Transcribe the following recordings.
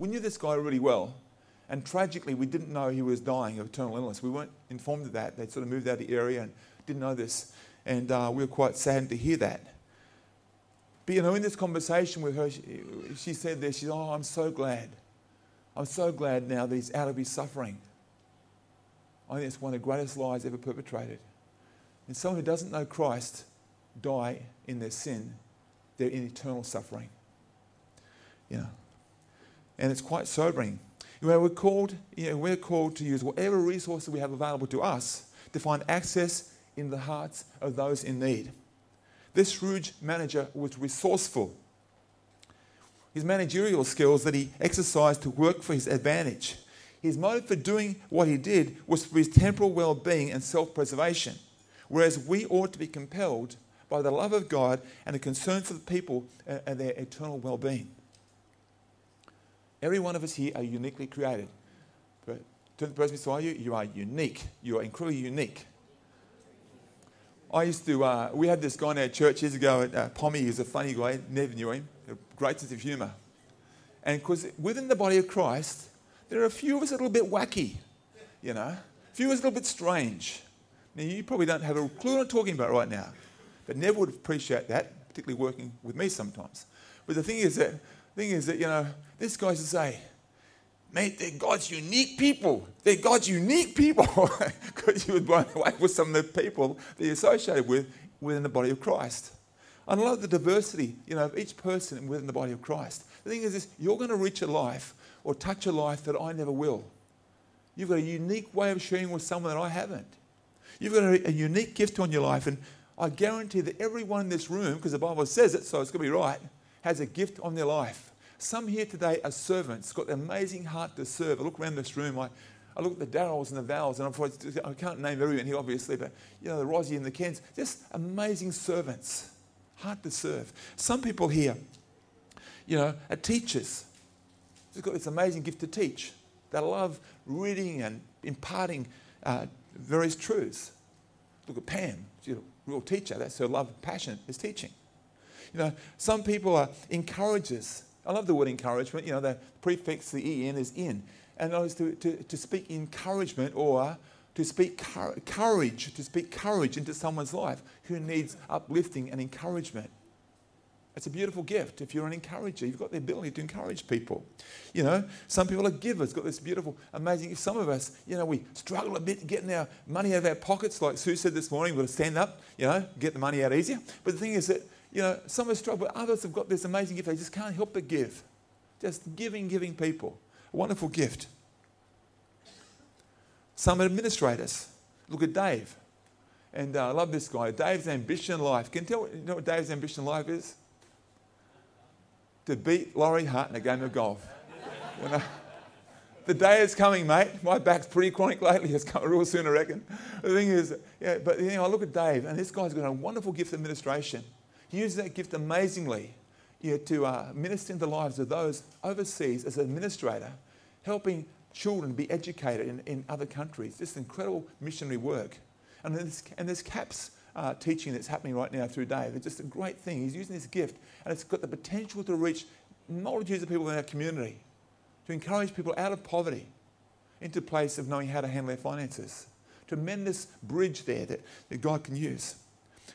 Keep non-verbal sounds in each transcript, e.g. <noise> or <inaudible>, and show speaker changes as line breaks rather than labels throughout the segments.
We knew this guy really well. And tragically, we didn't know he was dying of terminal illness. We weren't informed of that. They'd sort of moved out of the area and didn't know this. And uh, we were quite saddened to hear that. But, you know, in this conversation with her, she, she said this, she said, Oh, I'm so glad. I'm so glad now that he's out of his suffering. I think it's one of the greatest lies ever perpetrated. And someone who doesn't know Christ die in their sin, they're in eternal suffering. You know. And it's quite sobering. You know, we're called, you know, we're called to use whatever resources we have available to us to find access in the hearts of those in need. This Scrooge manager was resourceful. His managerial skills that he exercised to work for his advantage. His motive for doing what he did was for his temporal well being and self preservation, whereas we ought to be compelled by the love of God and the concern for the people uh, and their eternal well being. Every one of us here are uniquely created. But to the person beside you, you are unique. You are incredibly unique. I used to, uh, we had this guy in our church years ago at uh, Pommy. He was a funny guy, never knew him, a great sense of humour. And because within the body of Christ, there are a few of us a little bit wacky, you know, a few of us a little bit strange. Now, you probably don't have a clue what I'm talking about right now, but Nev would appreciate that, particularly working with me sometimes. But the thing is that, thing is that you know, this guy's to say, mate, they're God's unique people. They're God's unique people. <laughs> Because you was blown away with some of the people that you're associated with within the body of Christ. And I love the diversity, you know, of each person within the body of Christ. The thing is this, you're going to reach a life or touch a life that I never will. You've got a unique way of sharing with someone that I haven't. You've got a, a unique gift on your life, and I guarantee that everyone in this room, because the Bible says it, so it's going to be right, has a gift on their life. Some here today are servants, got an amazing heart to serve. I look around this room, I, I look at the Darrells and the Vals, and I can't name everyone here, obviously, but you know, the Rosie and the Kens, just amazing servants, heart to serve. Some people here, you know, are teachers. They've got this amazing gift to teach. They love reading and imparting uh, various truths. Look at Pam, she's a real teacher. That's her love, and passion is teaching. You know, some people are encouragers. I love the word encouragement. You know, the prefix, the en, is in. And that is to, to, to speak encouragement or to speak courage, to speak courage into someone's life who needs uplifting and encouragement. It's a beautiful gift if you're an encourager. You've got the ability to encourage people. You know, some people are givers, got this beautiful, amazing. Some of us, you know, we struggle a bit getting our money out of our pockets. Like Sue said this morning, we've got to stand up, you know, get the money out easier. But the thing is that, you know, some of us struggle, but others have got this amazing gift. They just can't help but give. Just giving, giving people. A wonderful gift. Some administrators. Look at Dave. And uh, I love this guy. Dave's ambition in life. Can you tell you know what Dave's ambition in life is? to beat Laurie Hart in a game of golf. You know? The day is coming, mate. My back's pretty chronic lately. It's coming real soon, I reckon. The thing is, yeah, but you know, I look at Dave, and this guy's got a wonderful gift of administration. He uses that gift amazingly you know, to uh, minister in the lives of those overseas as an administrator, helping children be educated in, in other countries. This incredible missionary work. And there's, and there's CAPS uh, teaching that's happening right now through Dave. It's just a great thing. He's using this gift, and it's got the potential to reach multitudes of people in our community, to encourage people out of poverty into a place of knowing how to handle their finances. Tremendous bridge there that, that God can use.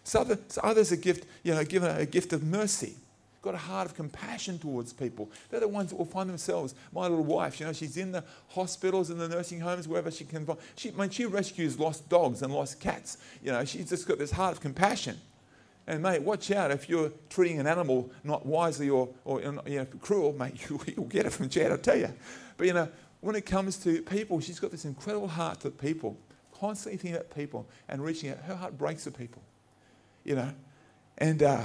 So, other, so others are gift, you know, given a, gift of mercy got a heart of compassion towards people. They're the ones that will find themselves. My little wife, you know, she's in the hospitals and the nursing homes, wherever she can find. She, when she rescues lost dogs and lost cats, you know, she's just got this heart of compassion. And mate, watch out if you're treating an animal not wisely or, or you know, cruel, mate, <laughs> you, will get it from Chad, I tell you. But you know, when it comes to people, she's got this incredible heart for people, constantly thinking about people and reaching out. Her heart breaks for people, you know. And uh,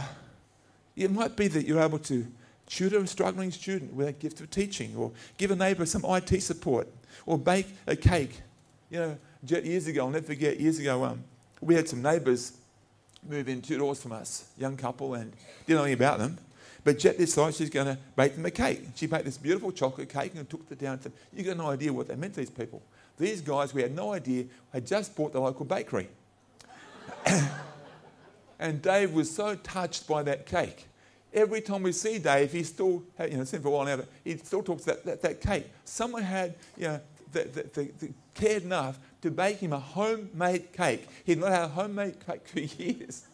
it might be that you're able to tutor a struggling student with a gift of teaching, or give a neighbour some IT support, or bake a cake. You know, years ago, I'll never forget, years ago, um, we had some neighbours move in two doors from us, young couple, and didn't know anything about them. But Jet decided she's going to bake them a cake. She baked this beautiful chocolate cake and took it down to them. You got no idea what that meant to these people. These guys, we had no idea, had just bought the local bakery. <coughs> <coughs> And Dave was so touched by that cake. every time we see Dave, he still, you know, seen for a while now, but he still talks that, that, that cake. Someone had, you know, that, that, that cared enough to bake him a homemade cake. He'd not had a homemade cake for <laughs> years.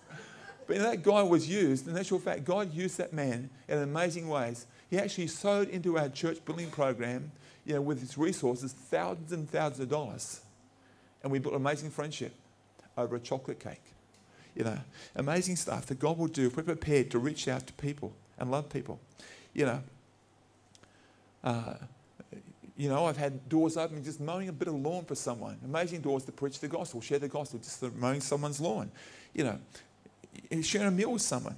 But you know, that guy was used, in actual fact, God used that man in amazing ways. He actually sowed into our church building program, you know, with his resources, thousands and thousands of dollars. And we built an amazing friendship over a chocolate cake. You know, amazing stuff that God will do if we're prepared to reach out to people and love people. You know, uh, you know, I've had doors open just mowing a bit of lawn for someone. Amazing doors to preach the gospel, share the gospel, just mowing someone's lawn. You know, sharing a meal with someone,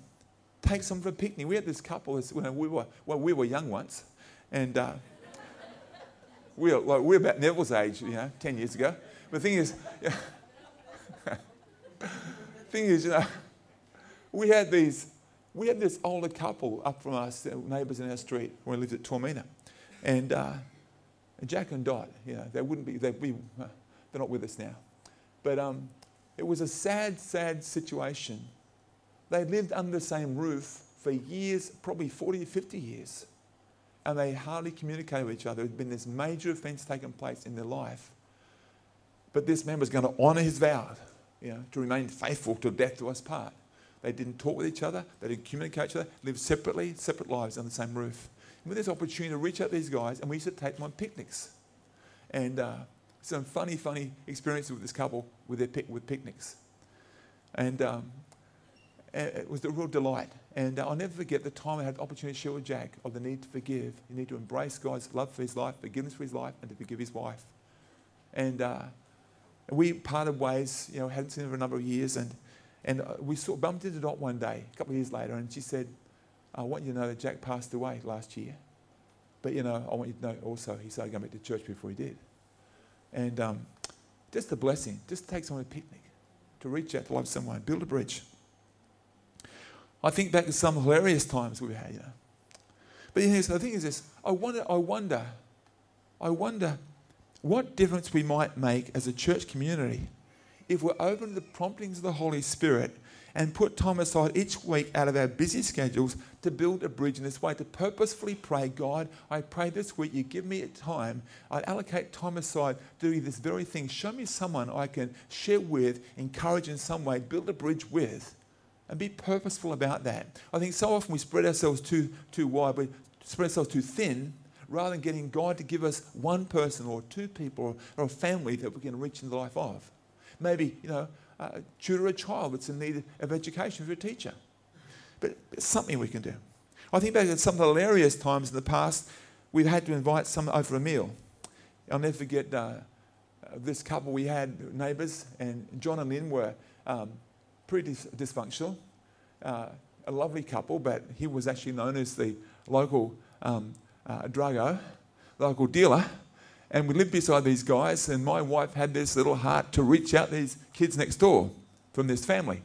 take someone for a picnic. We had this couple when we were well, we were young once, and uh, we were like, we are about Neville's age, you know, ten years ago. But the thing is, <laughs> thing is, you know, we had these, we had this older couple up from us, neighbours in our street when we lived at Toormina, and, uh, Jack and Dot, you know, they wouldn't be, they'd be, uh, they're not with us now, but um, it was a sad, sad situation. They lived under the same roof for years, probably 40 or 50 years, and they hardly communicated with each other. There had been this major offence taking place in their life. But this man was going to honour his vow, you know, to remain faithful till death do us part. They didn't talk with each other, they didn't communicate with each other, lived separately, separate lives under the same roof. And with this opportunity to reach out to these guys, and we used to take them on picnics. And uh, some funny, funny experiences with this couple with their pic- with picnics. And um, it was a real delight. And uh, I'll never forget the time I had the opportunity to share with Jack of the need to forgive. You need to embrace God's love for his life, forgiveness for his life, and to forgive his wife. And uh, we parted ways, you know, hadn't seen her for a number of years. And, and uh, we saw, bumped into Dot one day, a couple of years later, and she said, I want you to know that Jack passed away last year. But, you know, I want you to know also he started going back to church before he did. And um, just a blessing, just take someone to a picnic, to reach out to love someone, build a bridge. I think back to some hilarious times we've had, you know. But you know, so the thing is this I wonder, I wonder, I wonder what difference we might make as a church community if we're open to the promptings of the Holy Spirit and put time aside each week out of our busy schedules to build a bridge in this way, to purposefully pray, God, I pray this week you give me a time, I allocate time aside do this very thing. Show me someone I can share with, encourage in some way, build a bridge with and be purposeful about that. I think so often we spread ourselves too, too wide, we spread ourselves too thin, rather than getting God to give us one person or two people or, a family that we can reach in the life of. Maybe, you know, uh, tutor a child that's in need of education for a teacher. But it's something we can do. I think back at some hilarious times in the past, we've had to invite someone over a meal. I'll never forget uh, this couple we had, neighbours, and John and Lynn were um, pretty dysfunctional. Uh, a lovely couple, but he was actually known as the local um, uh, Drago, local dealer. And we lived beside these guys, and my wife had this little heart to reach out these kids next door from this family.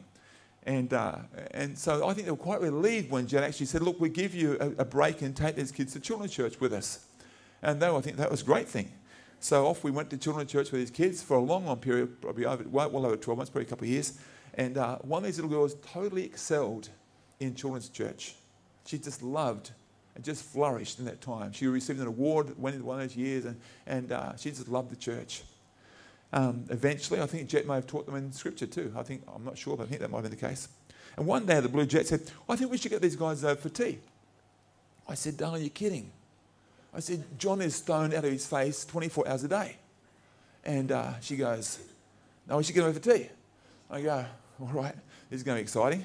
And, uh, and so I think they were quite relieved when Jen actually said, Look, we give you a, a, break and take these kids to children's church with us. And they, I think that was a great thing. So off we went to children's church with these kids for a long, long period, probably over, well, well over 12 months, probably a couple of years. And uh, one of these little girls totally excelled in children's church. She just loved and just flourished in that time. She received an award one of those years, and, and uh, she just loved the church. Um, eventually, I think Jet may have taught them in Scripture too. I think I'm not sure, but I think that might have been the case. And one day, the Blue Jet said, "I think we should get these guys over for tea." I said, "Darling, you're kidding." I said, "John is stoned out of his face 24 hours a day," and uh, she goes, "No, we should get them over for tea." I go, all right, this is going to be exciting.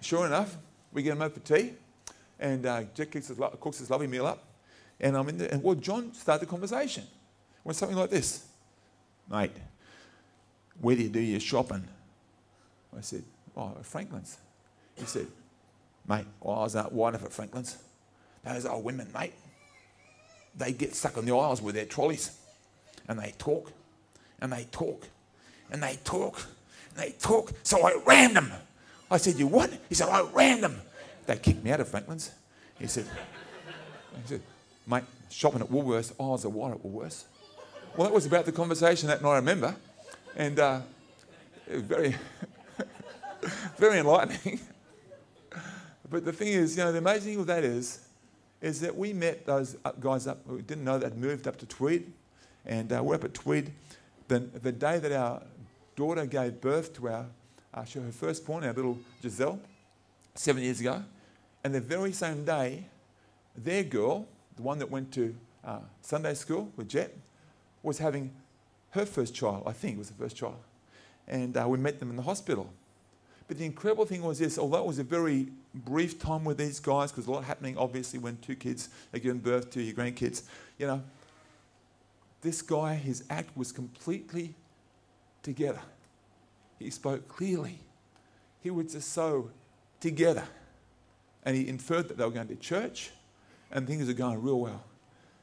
Sure enough, we get them over for tea, and uh, Jack cooks his, cooks his lovely meal up, and I'm in there, and well, John started the conversation with something like this, mate. Where do you do your shopping? I said, oh, at Franklin's. He said, mate, well, I was out wide enough at Franklin's. Those old women, mate, they get stuck on the aisles with their trolleys, and they talk, and they talk, and they talk and they talk, so I rammed them. I said, You what? He said, I rammed them. They kicked me out of Franklin's. He said, he said Mate, shopping at Woolworths, oh, I was a while at Woolworths. Well, that was about the conversation that night, I remember. And uh, it was very, <laughs> very enlightening. <laughs> But the thing is, you know, the amazing thing with that is, is that we met those guys up, we didn't know they'd moved up to Tweed, and uh, we're up at Tweed. The, the day that our daughter gave birth to our, uh, her firstborn, our little Giselle, seven years ago, and the very same day, their girl, the one that went to uh, Sunday school with Jet, was having her first child. I think it was the first child. And uh, we met them in the hospital. But the incredible thing was this although it was a very brief time with these guys, because a lot happening obviously when two kids are giving birth to your grandkids, you know, this guy, his act was completely together. He spoke clearly. He was just so together. And he inferred that they were going to church and things are going real well.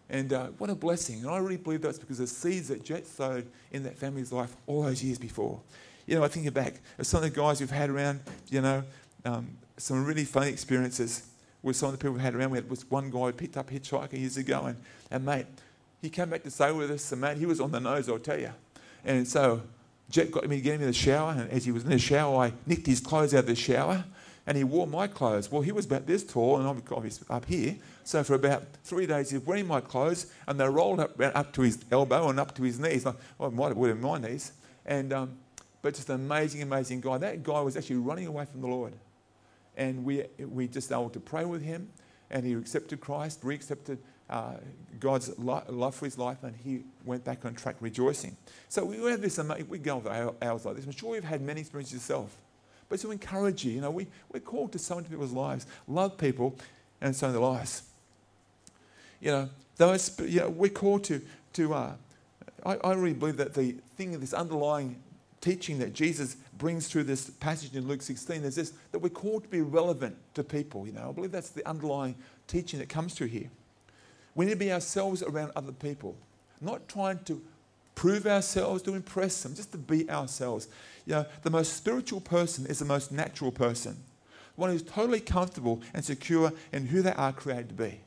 And uh, what a blessing. And I really believe that's because the seeds that Jet sowed in that family's life all those years before. You know, I think back of some of the guys we've had around, you know, um, some really funny experiences with some of the people we've had around. We had was one guy who picked up hitchhiker years ago, and, and mate, he came back to stay with us, and mate, he was on the nose, I'll tell you. And so Jet got me to get him in the shower, and as he was in the shower, I nicked his clothes out of the shower, and he wore my clothes. Well, he was about this tall, and I'm obviously up here. So for about three days, he was wearing my clothes, and they rolled up, up to his elbow and up to his knees. Like, well, I might have worn my knees. And, um, but just an amazing, amazing guy. That guy was actually running away from the Lord. And we, we just able to pray with him, and he accepted Christ, re-accepted uh, God's love for his life, and he went back on track rejoicing. So we have this, amazing, we go over hours like this. I'm sure you've had many experiences yourself. But to encourage you, you know, we, we're called to sow into people's lives, love people, and sow their lives. You know, those, you know, we're called to, to uh, I, I really believe that the thing, this underlying teaching that Jesus brings through this passage in Luke 16 is this that we're called to be relevant to people. You know, I believe that's the underlying teaching that comes through here. We need to be ourselves around other people, not trying to prove ourselves to impress them, just to be ourselves. You know, the most spiritual person is the most natural person, one who's totally comfortable and secure in who they are created to be.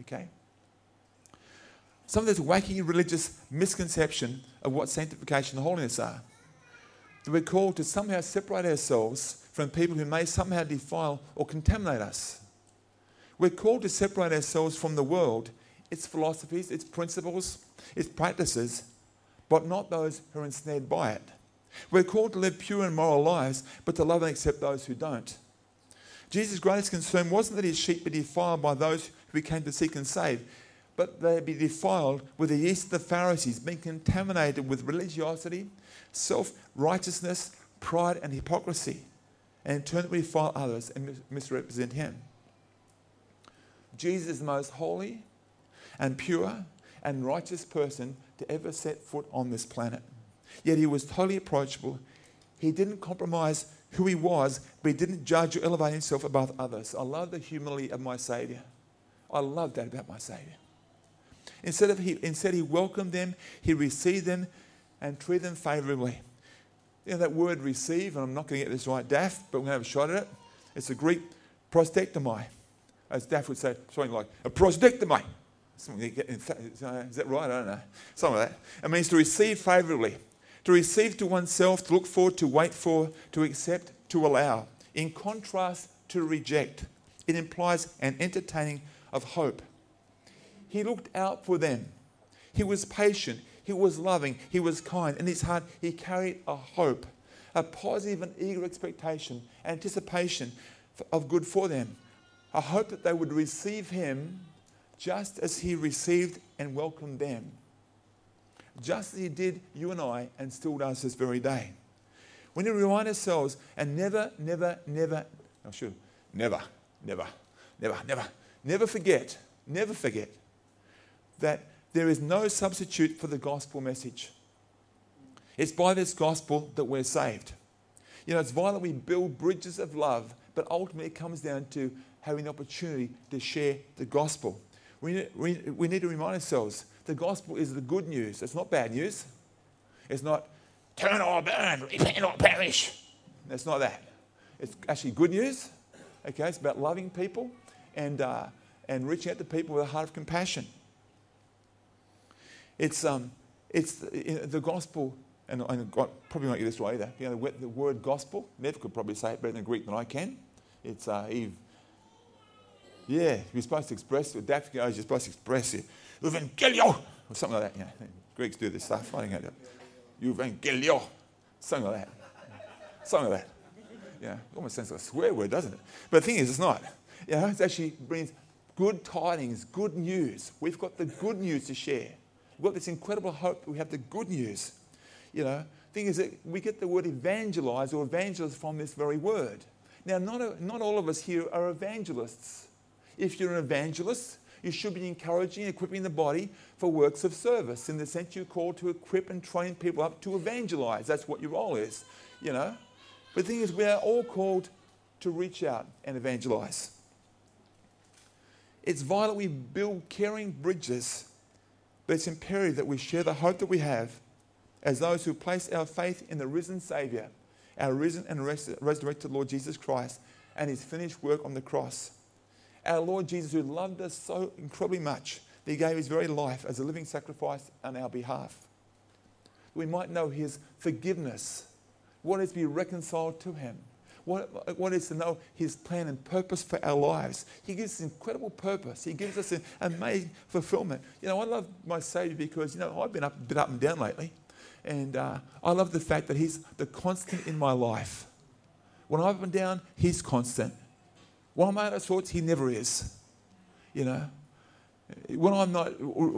Okay? Some of this wacky religious misconception of what sanctification and holiness are. That we're called to somehow separate ourselves from people who may somehow defile or contaminate us. We're called to separate ourselves from the world, its philosophies, its principles, its practices, but not those who are ensnared by it. We're called to live pure and moral lives, but to love and accept those who don't. Jesus' greatest concern wasn't that his sheep be defiled by those who he came to seek and save, but they be defiled with the yeast of the Pharisees, being contaminated with religiosity, self righteousness, pride, and hypocrisy, and in turn defile others and misrepresent him. Jesus is the most holy and pure and righteous person to ever set foot on this planet. Yet he was totally approachable. He didn't compromise who he was, but he didn't judge or elevate himself above others. I love the humility of my Savior. I love that about my Savior. Instead, of he, instead, he welcomed them, he received them, and treated them favorably. You know that word receive, and I'm not going to get this right, daft, but we're going to have a shot at it. It's a Greek prostectomy as Daff would say, something like a prostatectomy. Is that right? I don't know. Something like that. It means to receive favourably, to receive to oneself, to look forward, to wait for, to accept, to allow. In contrast to reject, it implies an entertaining of hope. He looked out for them. He was patient. He was loving. He was kind. In his heart, he carried a hope, a positive and eager expectation, anticipation of good for them. a hope that they would receive him just as he received and welcomed them. Just as he did you and I and still does this very day. We need to remind ourselves and never, never, never, I should, never, never, never, never, never forget, never forget that there is no substitute for the gospel message. It's by this gospel that we're saved. You know, it's vital we build bridges of love, but ultimately it comes down to having the opportunity to share the gospel. We we, we need to remind ourselves the gospel is the good news. It's not bad news. It's not turn or burn, repent or perish. It's not that. It's actually good news. Okay, it's about loving people and, uh, and reaching out to people with a heart of compassion. It's, um, it's the, the gospel, and I probably won't get this right either. You know, the, the word gospel, Nev could probably say it better in Greek than I can. It's uh, Eve Yeah, you're supposed to express it. Daft goes, you're supposed to express it. Evangelio! Or something like that. Know, Greeks do this stuff. I don't know. Evangelio! Something like that. Something like that. Yeah, it almost sounds like a swear word, doesn't it? But the thing is, it's not. You know, it actually brings good tidings, good news. We've got the good news to share. We've got this incredible hope that we have the good news. You know, the thing is that we get the word evangelize or evangelist from this very word. Now, not, a, not all of us here are evangelists. If you're an evangelist, you should be encouraging, and equipping the body for works of service in the sense you're called to equip and train people up to evangelize. That's what your role is, you know. But the thing is, we are all called to reach out and evangelize. It's vital we build caring bridges, but it's imperative that we share the hope that we have as those who place our faith in the risen Savior, our risen and resurrected Lord Jesus Christ, and his finished work on the cross. Our Lord Jesus, who loved us so incredibly much, that he gave his very life as a living sacrifice on our behalf. We might know his forgiveness, what is to be reconciled to him, what, what is to know his plan and purpose for our lives. He gives us incredible purpose. He gives us an amazing fulfillment. You know, I love my Savior because, you know, I've been up, a bit up and down lately. And uh, I love the fact that he's the constant in my life. When I'm up and down, he's constant. When I'm out of sorts, he never is. You know, when I'm not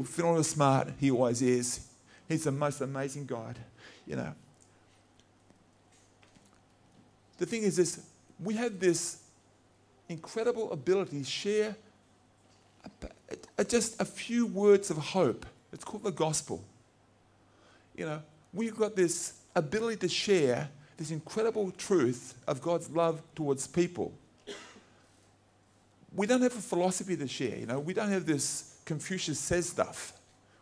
feeling smart, he always is. He's the most amazing God. You know, the thing is this we have this incredible ability to share just a few words of hope. It's called the gospel. You know, we've got this ability to share this incredible truth of God's love towards people. We don't have a philosophy to share, you know, we don't have this Confucius says stuff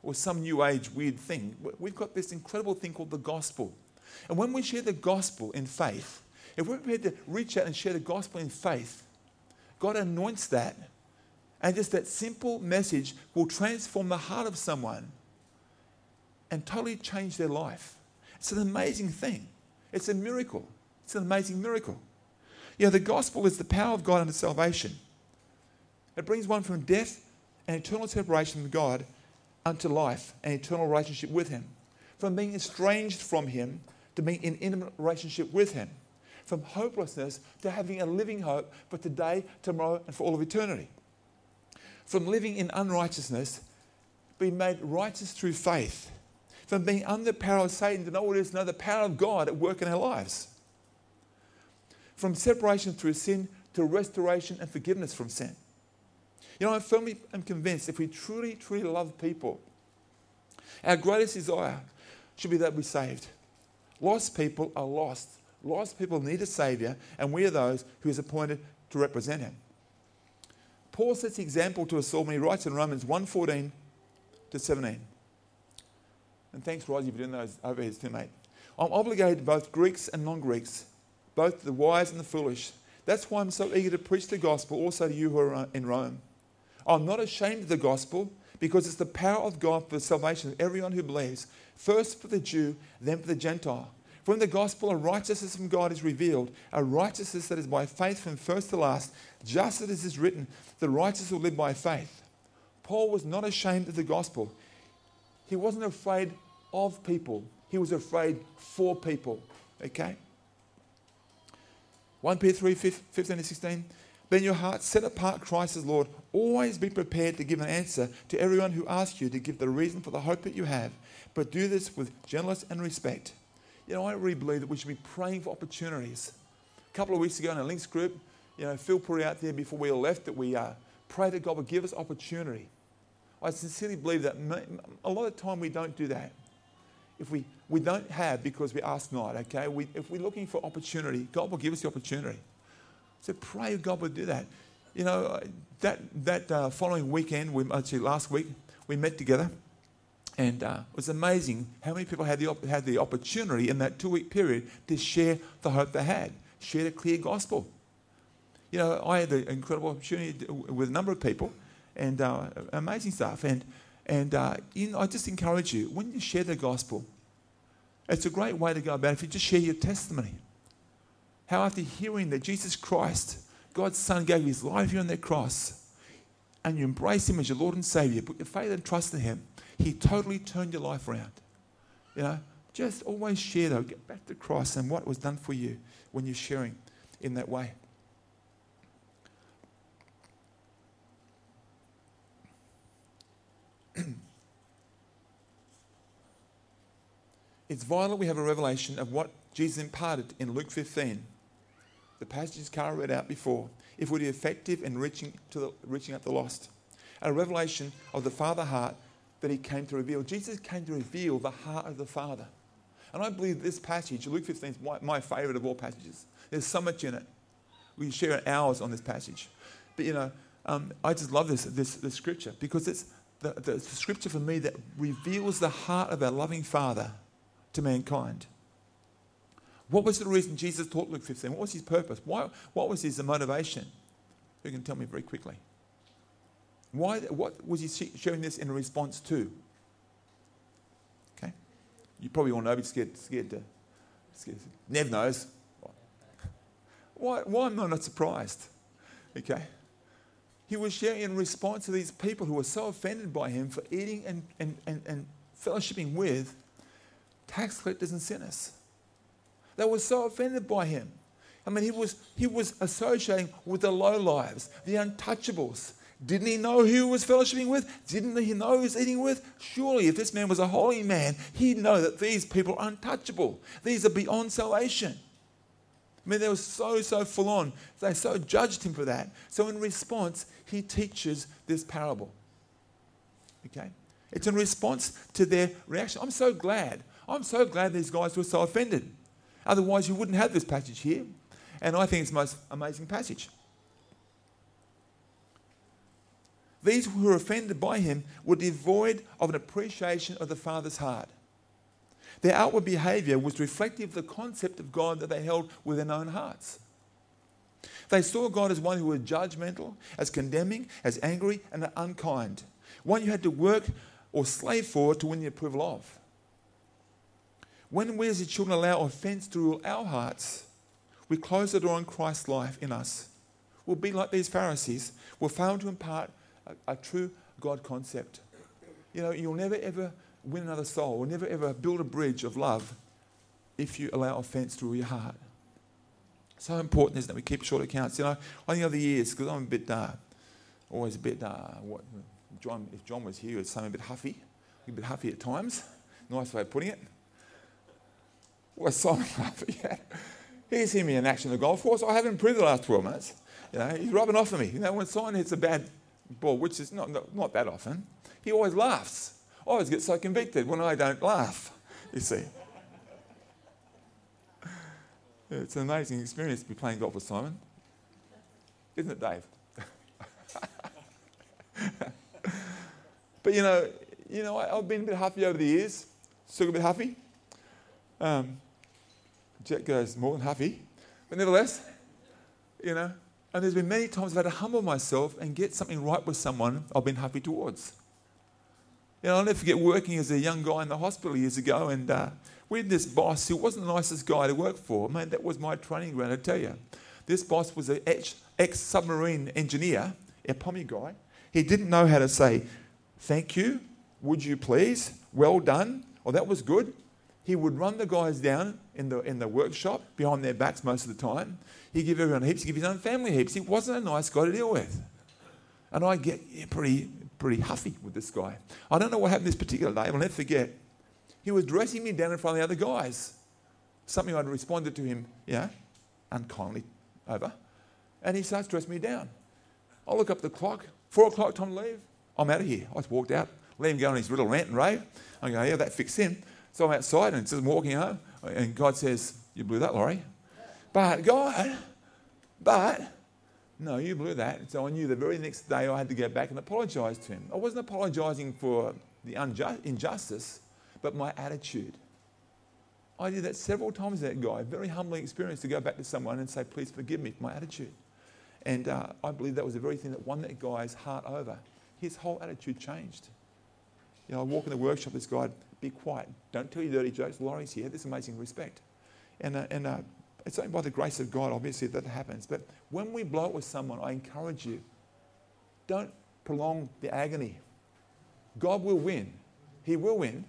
or some new age weird thing. We've got this incredible thing called the gospel. And when we share the gospel in faith, if we're prepared to reach out and share the gospel in faith, God anoints that. And just that simple message will transform the heart of someone and totally change their life. It's an amazing thing. It's a miracle. It's an amazing miracle. You know, the gospel is the power of God unto salvation. It brings one from death and eternal separation from God unto life and eternal relationship with Him. From being estranged from Him to being in intimate relationship with Him from hopelessness to having a living hope for today, tomorrow, and for all of eternity. From living in unrighteousness, being made righteous through faith. From being under the power of Satan to know what it is to know the power of God at work in our lives. From separation through sin to restoration and forgiveness from sin. You know, I firmly am convinced if we truly, truly love people, our greatest desire should be that we're saved. Lost people are lost Lost people need a Savior, and we are those who is appointed to represent Him. Paul sets the example to us all when he writes in Romans 1.14 to 17. And thanks, Rosie, for doing those overheads too, mate. I'm obligated to both Greeks and non-Greeks, both the wise and the foolish. That's why I'm so eager to preach the gospel also to you who are in Rome. I'm not ashamed of the gospel because it's the power of God for the salvation of everyone who believes, first for the Jew, then for the Gentile. From the gospel, a righteousness from God is revealed, a righteousness that is by faith from first to last, just as it is written, the righteous will live by faith. Paul was not ashamed of the gospel. He wasn't afraid of people, he was afraid for people. Okay? 1 Peter 3 15 and 16. In your heart, set apart Christ as Lord. Always be prepared to give an answer to everyone who asks you to give the reason for the hope that you have. But do this with gentleness and respect you know, I really believe that we should be praying for opportunities. A couple of weeks ago in a links group, you know, Phil put it out there before we left that we uh, pray that God would give us opportunity. I sincerely believe that a lot of time we don't do that. If we, we don't have because we ask not, okay? We, if we're looking for opportunity, God will give us the opportunity. So pray God would do that. You know, that, that uh, following weekend, we, actually last week, we met together and uh, it was amazing how many people had the, op- had the opportunity in that two week period to share the hope they had, share the clear gospel. You know, I had the incredible opportunity with a number of people and uh, amazing stuff. And, and uh, I just encourage you, when you share the gospel, it's a great way to go about it if you just share your testimony. How after hearing that Jesus Christ, God's Son, gave his life here on that cross, and you embrace Him as your Lord and Savior, put your faith and trust in Him, He totally turned your life around. You know, just always share, though. Get back to Christ and what was done for you when you're sharing in that way. <clears throat> it's vital we have a revelation of what Jesus imparted in Luke 15. The passages Carl read out before. If we're effective in reaching, to the, reaching out the lost. A revelation of the Father heart that he came to reveal. Jesus came to reveal the heart of the Father. And I believe this passage, Luke 15, is my, my favorite of all passages. There's so much in it. We share hours on this passage. But you know, um, I just love this, this, this scripture because it's the, the scripture for me that reveals the heart of our loving Father to mankind. What was the reason Jesus taught Luke 15? What was his purpose? Why, what was his motivation? Who can tell me very quickly? Why, what was he sharing this in response to? Okay? You probably all know, but scared, scared to. Scared. Nev knows. Why, why am I not surprised? Okay? He was sharing in response to these people who were so offended by him for eating and, and, and, and fellowshipping with tax collectors and sinners. They were so offended by him. I mean, he was, he was associating with the low lives, the untouchables. Didn't he know who he was fellowshipping with? Didn't he know who he was eating with? Surely, if this man was a holy man, he'd know that these people are untouchable. These are beyond salvation. I mean, they were so, so full on. They so judged him for that. So, in response, he teaches this parable. Okay? It's in response to their reaction. I'm so glad. I'm so glad these guys were so offended. Otherwise, you wouldn't have this passage here. And I think it's the most amazing passage. These who were offended by him were devoid of an appreciation of the Father's heart. Their outward behavior was reflective of the concept of God that they held within their own hearts. They saw God as one who was judgmental, as condemning, as angry, and unkind. One you had to work or slave for to win the approval of. When we as children allow offense to rule our hearts, we close the door on Christ's life in us. We'll be like these Pharisees. We'll fail to impart a, a true God concept. You know, you'll never ever win another soul, or never ever build a bridge of love if you allow offense to rule your heart. So important is that we keep short accounts. You know, over the years, because I'm a bit, uh, always a bit, uh, what, John, if John was here, he would say I'm a bit huffy, a bit huffy at times. Nice way of putting it. What's Simon at? He's seen me in action on the golf course. I haven't improved the last 12 months. You know, he's rubbing off on me. You know, when Simon hits a bad ball, which is not, not, not that often, he always laughs. I always get so convicted when I don't laugh, you see. <laughs> It's an amazing experience to be playing golf with Simon. Isn't it, Dave? <laughs> but you know, you know, I, have been a bit huffy over the years. Still a bit huffy. Um, Jet goes more than happy. But nevertheless, you know, and there's been many times I've had to humble myself and get something right with someone I've been happy towards. You know, I'll never forget working as a young guy in the hospital years ago, and uh, we had this boss who wasn't the nicest guy to work for. Man, that was my training ground, I tell you. This boss was an ex submarine engineer, a pommy guy. He didn't know how to say, thank you, would you please, well done, or that was good. He would run the guys down in the, in the workshop behind their backs most of the time. He'd give everyone heaps, he'd give his own family heaps. He wasn't a nice guy to deal with. And I get pretty pretty huffy with this guy. I don't know what happened this particular day, I'll never forget. He was dressing me down in front of the other guys. Something I'd responded to him, yeah, unkindly over. And he starts dressing me down. I look up the clock, four o'clock, time to leave. I'm out of here. I just walked out, let him go on his little rant and rave. I go, yeah, that fixed him. So I'm outside and it's just walking home. And God says, You blew that, Laurie. But God, but no, you blew that. So I knew the very next day I had to go back and apologize to him. I wasn't apologizing for the unjust, injustice, but my attitude. I did that several times that guy. Very humbling experience to go back to someone and say, please forgive me for my attitude. And uh, I believe that was the very thing that won that guy's heart over. His whole attitude changed. You know, I walk in the workshop, this guy, be quiet. Don't tell your dirty jokes. Laurie's here. This amazing respect. And, uh, and uh, it's only by the grace of God, obviously, that happens. But when we blow it with someone, I encourage you, don't prolong the agony. God will win. He will win.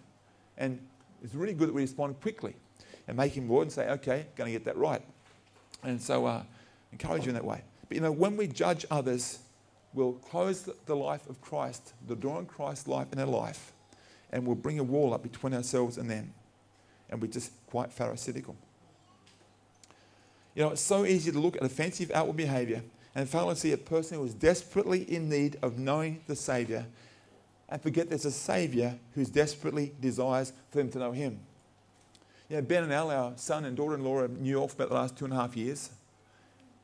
And it's really good that we respond quickly and make him Lord and say, okay, going to get that right. And so uh, encourage you in that way. But you know, when we judge others, we'll close the life of Christ, the door on Christ's life in our life, and we'll bring a wall up between ourselves and them. And we're just quite pharisaical. You know, it's so easy to look at offensive outward behavior and fail to see a person who is desperately in need of knowing the Saviour and forget there's a Saviour who desperately desires for them to know Him. You know, Ben and Al, our son and daughter in law, in New York for about the last two and a half years.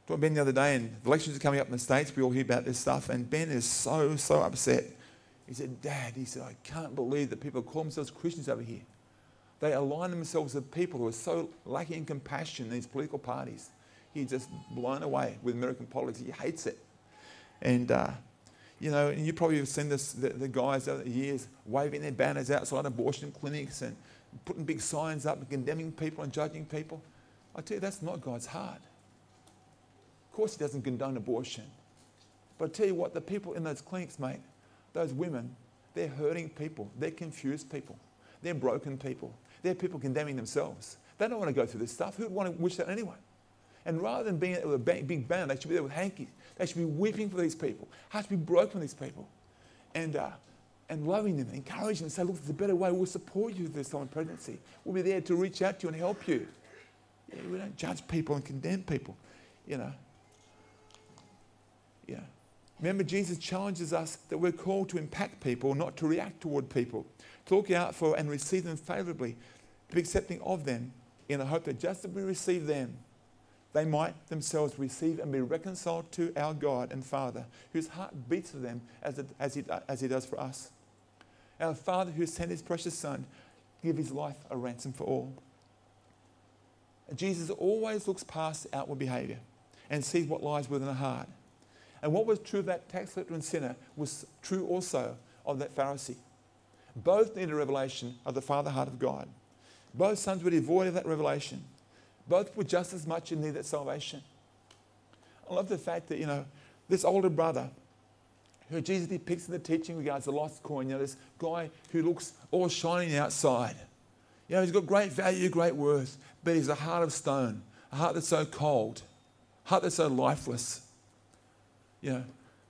Talked to Ben the other day, and the elections are coming up in the States. We all hear about this stuff, and Ben is so, so upset. He said, Dad, he said, I can't believe that people call themselves Christians over here. They align themselves with people who are so lacking in compassion in these political parties. He's just blown away with American politics. He hates it. And, uh, you know, and you probably have seen this, the, the guys over the years waving their banners outside abortion clinics and putting big signs up and condemning people and judging people. I tell you, that's not God's heart. Of course, He doesn't condone abortion. But I tell you what, the people in those clinics, mate, those women, they're hurting people. They're confused people. They're broken people. They're people condemning themselves. They don't want to go through this stuff. Who would want to wish that anyway? And rather than being there with a big band, they should be there with hankies. They should be weeping for these people. Hearts should be broken for these people. And, uh, and loving them, encouraging them, say, look, there's a better way. We'll support you through this time of pregnancy. We'll be there to reach out to you and help you. Yeah, we don't judge people and condemn people, you know. Yeah. Remember, Jesus challenges us that we're called to impact people, not to react toward people, to look out for and receive them favorably, to be accepting of them in the hope that just as we receive them, they might themselves receive and be reconciled to our God and Father, whose heart beats for them as, it, as, he, as he does for us. Our Father who sent his precious Son, give his life a ransom for all. Jesus always looks past outward behavior and sees what lies within the heart. And what was true of that tax collector and sinner was true also of that Pharisee. Both needed a revelation of the Father heart of God. Both sons were devoid of that revelation. Both were just as much in need of salvation. I love the fact that, you know, this older brother who Jesus depicts in the teaching regards the lost coin, you know, this guy who looks all shining outside. You know, he's got great value, great worth, but he's a heart of stone, a heart that's so cold, a heart that's so lifeless. You know,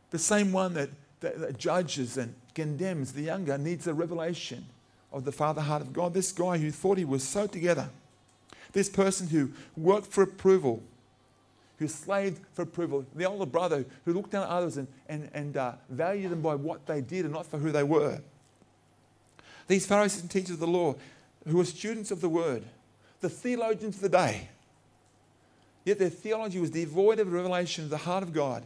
the same one that, that, that judges and condemns the younger needs a revelation of the Father heart of God. This guy who thought he was so together this person who worked for approval, who slaved for approval, the older brother who looked down at others and, and, and uh, valued them by what they did and not for who they were. These Pharisees and teachers of the law who were students of the word, the theologians of the day, yet their theology was devoid of revelation of the heart of God.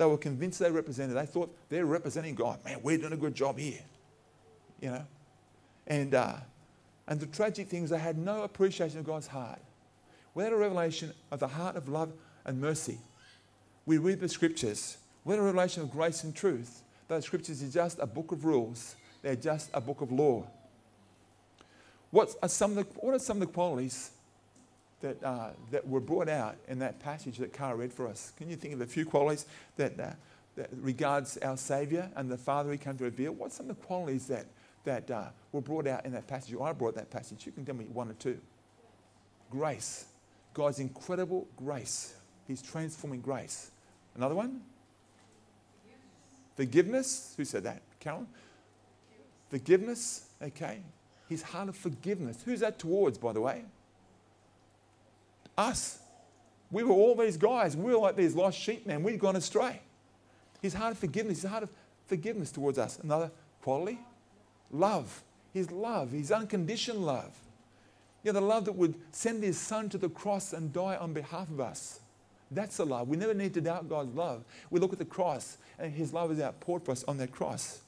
They were convinced they represented. They thought they're representing God. Man, we're doing a good job here. You know? And uh, and the tragic thing is they had no appreciation of God's heart. Without a revelation of the heart of love and mercy, we read the scriptures. Without a revelation of grace and truth, those scriptures are just a book of rules. They're just a book of law. What are some of the, what are some of the qualities that, uh, that were brought out in that passage that Carl read for us? Can you think of a few qualities that, uh, that regards our Saviour and the Father He came to reveal? What's some of the qualities that that uh, were brought out in that passage, or I brought that passage. You can tell me one or two. Grace. God's incredible grace. His transforming grace. Another one? Forgiveness. Who said that? Carolyn? Forgiveness. Okay. His heart of forgiveness. Who's that towards, by the way? Us. We were all these guys. We were like these lost sheep, man. We'd gone astray. His heart of forgiveness. His heart of forgiveness towards us. Another quality love. His love, his unconditional love. Yeah, the love that would send his son to the cross and die on behalf of us. That's the love. We never need to doubt God's love. We look at the cross and his love is outpoured for us on that cross.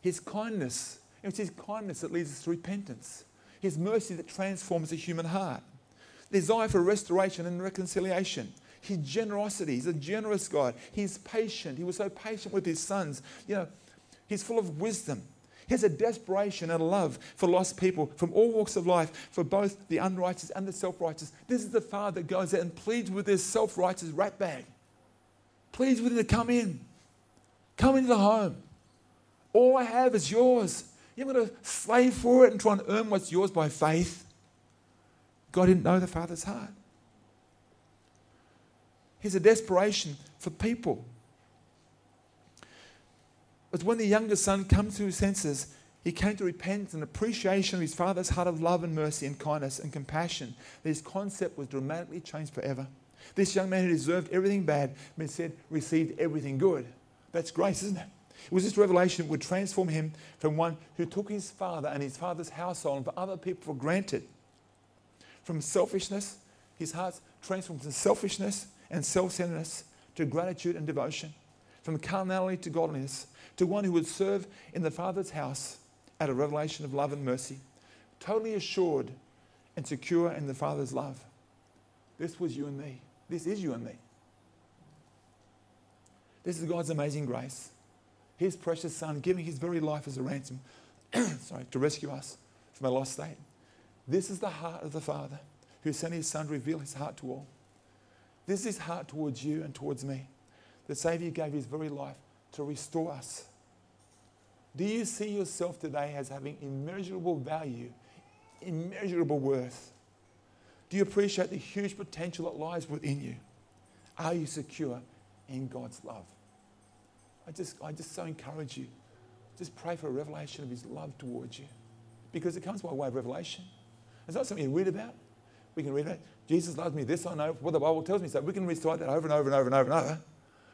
His kindness, it's his kindness that leads us to repentance. His mercy that transforms the human heart. Desire for restoration and reconciliation. His generosity. He's a generous God. He's patient. He was so patient with his sons. You know, He's full of wisdom. He has a desperation and a love for lost people from all walks of life, for both the unrighteous and the self righteous. This is the Father that goes out and pleads with this self righteous ratbag. Pleads with him to come in. Come into the home. All I have is yours. You're going to slave for it and try and earn what's yours by faith. God didn't know the Father's heart. He's a desperation for people. But when the younger son comes to his senses, he came to repentance and appreciation of his father's heart of love and mercy and kindness and compassion. This concept was dramatically changed forever. This young man who deserved everything bad, but said received everything good. That's grace, isn't it? It was this revelation that would transform him from one who took his father and his father's household and for other people for granted. From selfishness, his heart transformed from selfishness and self centeredness to gratitude and devotion. From carnality to godliness, to one who would serve in the Father's house at a revelation of love and mercy, totally assured and secure in the Father's love. This was you and me. This is you and me. This is God's amazing grace. His precious Son giving his very life as a ransom <clears throat> sorry, to rescue us from a lost state. This is the heart of the Father who sent his Son to reveal his heart to all. This is his heart towards you and towards me. The Savior gave his very life to restore us. Do you see yourself today as having immeasurable value, immeasurable worth? Do you appreciate the huge potential that lies within you? Are you secure in God's love? I just, I just so encourage you. Just pray for a revelation of His love towards you. Because it comes by way of revelation. It's not something you read about. We can read about Jesus loves me, this I know, what the Bible tells me. So we can recite that over and over and over and over and over.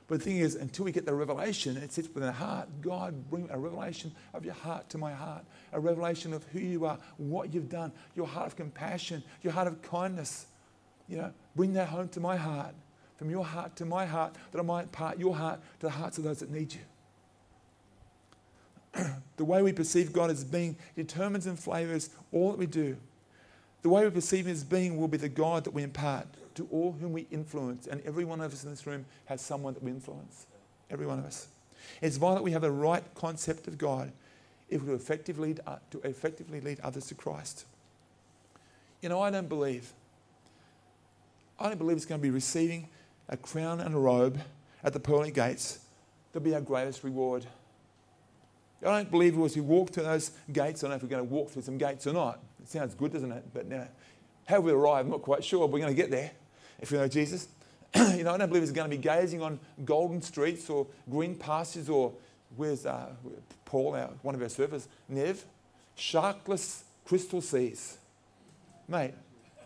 But the thing is, until we get the revelation, it sits within our heart. God, bring a revelation of your heart to my heart, a revelation of who you are, what you've done, your heart of compassion, your heart of kindness. You know, bring that home to my heart, from your heart to my heart, that I might impart your heart to the hearts of those that need you. <clears throat> the way we perceive God as being determines and flavors all that we do. The way we perceive Him as being will be the God that we impart to all whom we influence. And every one of us in this room has someone that we influence. Every one of us. It's vital that we have the right concept of God if we effectively uh, to effectively lead others to Christ. You know, I don't believe. I don't believe it's going to be receiving a crown and a robe at the pearly gates that'll be our greatest reward. I don't believe as we walk through those gates, I don't know if we're going to walk through some gates or not. It sounds good, doesn't it? But now, how we arrive, I'm not quite sure. We're going to get there if we know Jesus. <clears throat> you know, I don't believe it's going to be gazing on golden streets or green pastures or where's uh, Paul, our, one of our servers, Nev, sharkless crystal seas. Mate,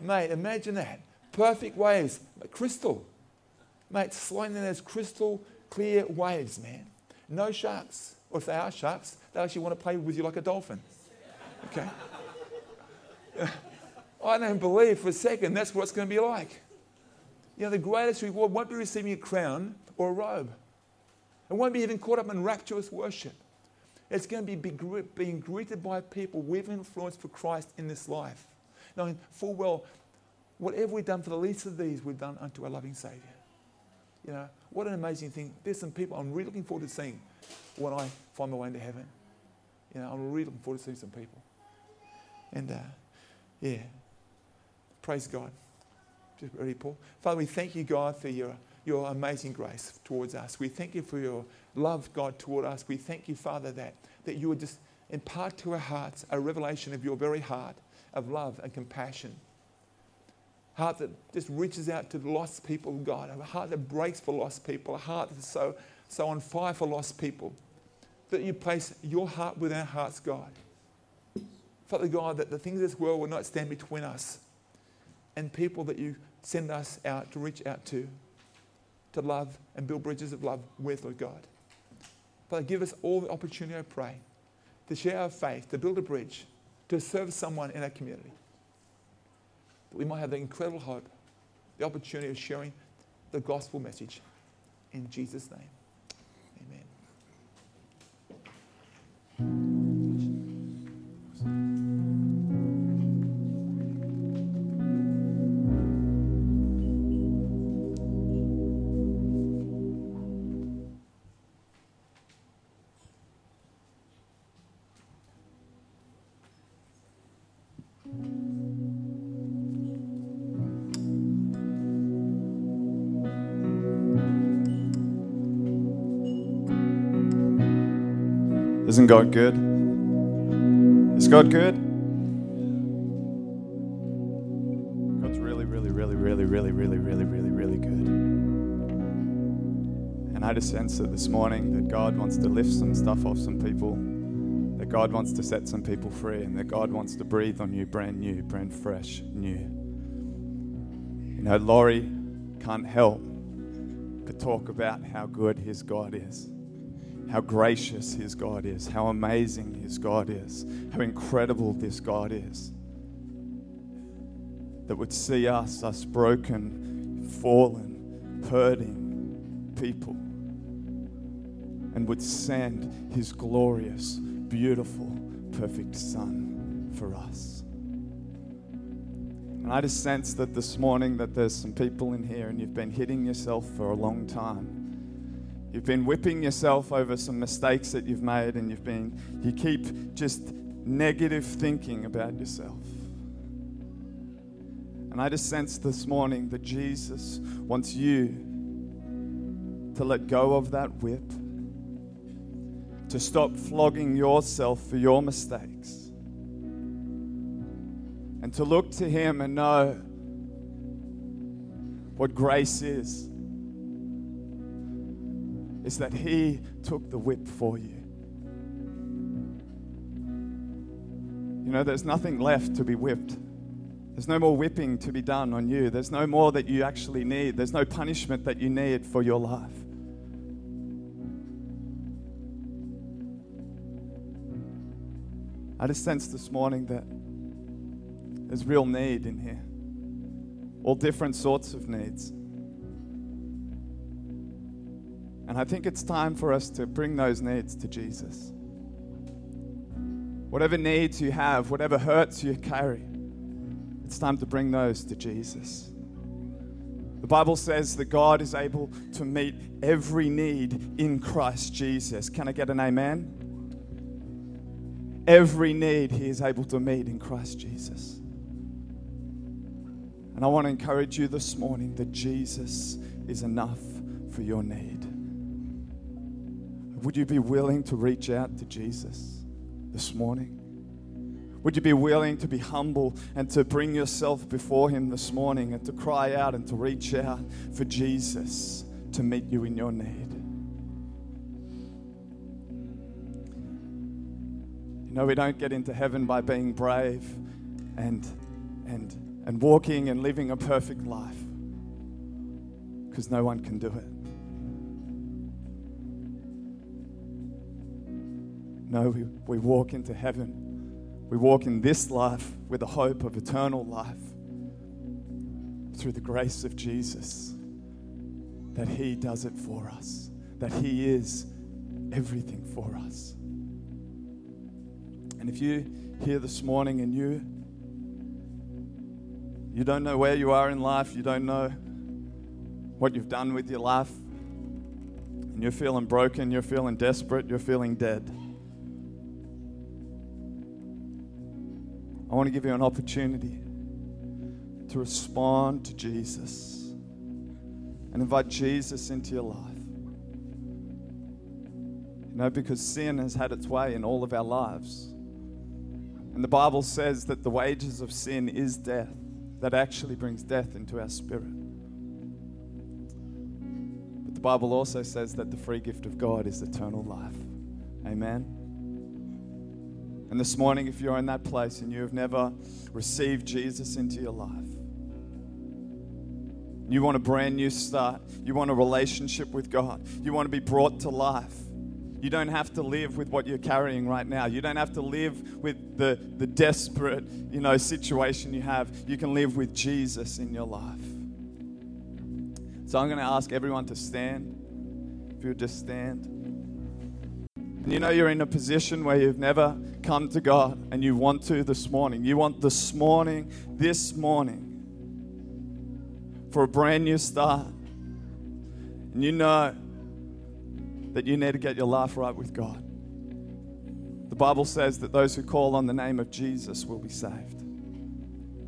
mate, imagine that. Perfect waves, crystal. Mate, sliding in those crystal clear waves, man. No sharks. Or if they are sharks, they actually want to play with you like a dolphin. Okay? I don't believe for a second that's what it's going to be like. You know, the greatest reward won't be receiving a crown or a robe. It won't be even caught up in rapturous worship. It's going to be being greeted by people we've influenced for Christ in this life. Knowing full well, whatever we've done for the least of these, we've done unto our loving Saviour. You know, what an amazing thing. There's some people I'm really looking forward to seeing when I find my way into heaven. You know, I'm really looking forward to seeing some people. And, uh, yeah, praise God. Ready, Paul. Father, we thank you, God, for your, your amazing grace towards us. We thank you for your love, God, toward us. We thank you, Father, that, that you would just impart to our hearts a revelation of your very heart of love and compassion. Heart that just reaches out to lost people, God. A heart that breaks for lost people. A heart that's so, so on fire for lost people. That you place your heart with our hearts, God. Father God, that the things of this world will not stand between us and people that you send us out to reach out to, to love and build bridges of love with, Lord God. Father, give us all the opportunity, I pray, to share our faith, to build a bridge, to serve someone in our community. That we might have the incredible hope, the opportunity of sharing the gospel message. In Jesus' name,
Isn't God good? Is God good? God's really, really, really, really, really, really, really, really, really good. And I just sense that this morning that God wants to lift some stuff off some people, that God wants to set some people free, and that God wants to breathe on you brand new, brand fresh, new. You know, Laurie can't help but talk about how good his God is how gracious his God is, how amazing his God is, how incredible this God is. That would see us, us broken, fallen, hurting people, and would send his glorious, beautiful, perfect Son for us. And I just sense that this morning that there's some people in here and you've been hitting yourself for a long time You've been whipping yourself over some mistakes that you've made, and you've been, you keep just negative thinking about yourself. And I just sense this morning that Jesus wants you to let go of that whip, to stop flogging yourself for your mistakes, and to look to Him and know what grace is is that He took the whip for you. You know, there's nothing left to be whipped. There's no more whipping to be done on you. There's no more that you actually need. There's no punishment that you need for your life. I just sense this morning that there's real need in here. All different sorts of needs. And I think it's time for us to bring those needs to Jesus. Whatever needs you have, whatever hurts you carry, it's time to bring those to Jesus. The Bible says that God is able to meet every need in Christ Jesus. Can I get an amen? Every need He is able to meet in Christ Jesus. And I want to encourage you this morning that Jesus is enough for your need. Would you be willing to reach out to Jesus this morning? Would you be willing to be humble and to bring yourself before Him this morning and to cry out and to reach out for Jesus to meet you in your need? You know, we don't get into heaven by being brave and, and, and walking and living a perfect life because no one can do it. No, we, we walk into heaven. We walk in this life with the hope of eternal life through the grace of Jesus. That He does it for us, that He is everything for us. And if you here this morning and you you don't know where you are in life, you don't know what you've done with your life, and you're feeling broken, you're feeling desperate, you're feeling dead. I want to give you an opportunity to respond to Jesus and invite Jesus into your life. You know, because sin has had its way in all of our lives. And the Bible says that the wages of sin is death, that actually brings death into our spirit. But the Bible also says that the free gift of God is eternal life. Amen. And this morning, if you're in that place and you have never received Jesus into your life, you want a brand new start, you want a relationship with God, you want to be brought to life. You don't have to live with what you're carrying right now. You don't have to live with the, the desperate, you know, situation you have. You can live with Jesus in your life. So I'm going to ask everyone to stand. If you would just stand. And you know you're in a position where you've never come to God and you want to this morning. You want this morning, this morning, for a brand new start. And you know that you need to get your life right with God. The Bible says that those who call on the name of Jesus will be saved.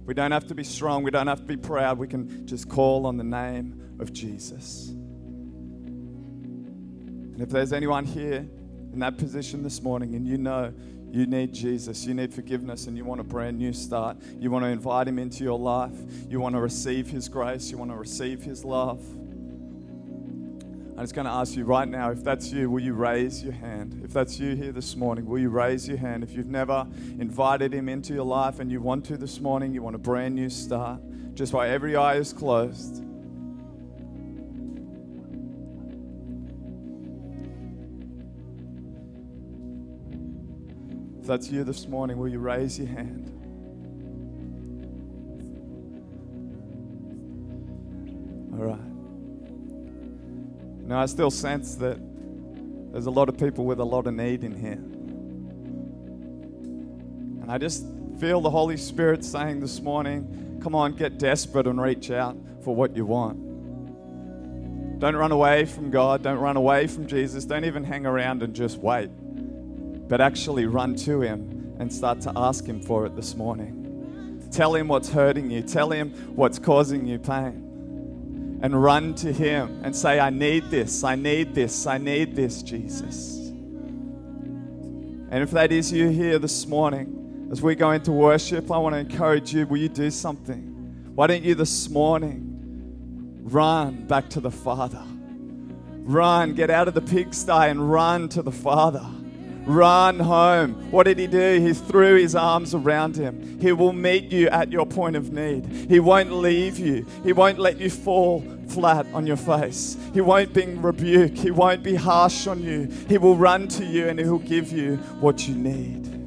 We don't have to be strong, we don't have to be proud, we can just call on the name of Jesus. And if there's anyone here in that position this morning and you know you need Jesus, you need forgiveness, and you want a brand new start, you want to invite Him into your life, you want to receive His grace, you want to receive His love. I'm just going to ask you right now if that's you, will you raise your hand? If that's you here this morning, will you raise your hand? If you've never invited Him into your life and you want to this morning, you want a brand new start, just while every eye is closed. That's you this morning, will you raise your hand? All right. Now, I still sense that there's a lot of people with a lot of need in here. And I just feel the Holy Spirit saying this morning, come on, get desperate and reach out for what you want. Don't run away from God. Don't run away from Jesus. Don't even hang around and just wait. But actually run to Him and start to ask Him for it this morning. Tell Him what's hurting you. Tell Him what's causing you pain and run to Him and say, I need this, I need this, I need this, Jesus. And if that is you here this morning, as we go into worship, I want to encourage you will you do something? Why don't you this morning run back to the Father? Run, get out of the pigsty and run to the Father. Run home. What did he do? He threw his arms around him. He will meet you at your point of need. He won't leave you. He won't let you fall flat on your face. He won't bring rebuke. He won't be harsh on you. He will run to you and he will give you what you need.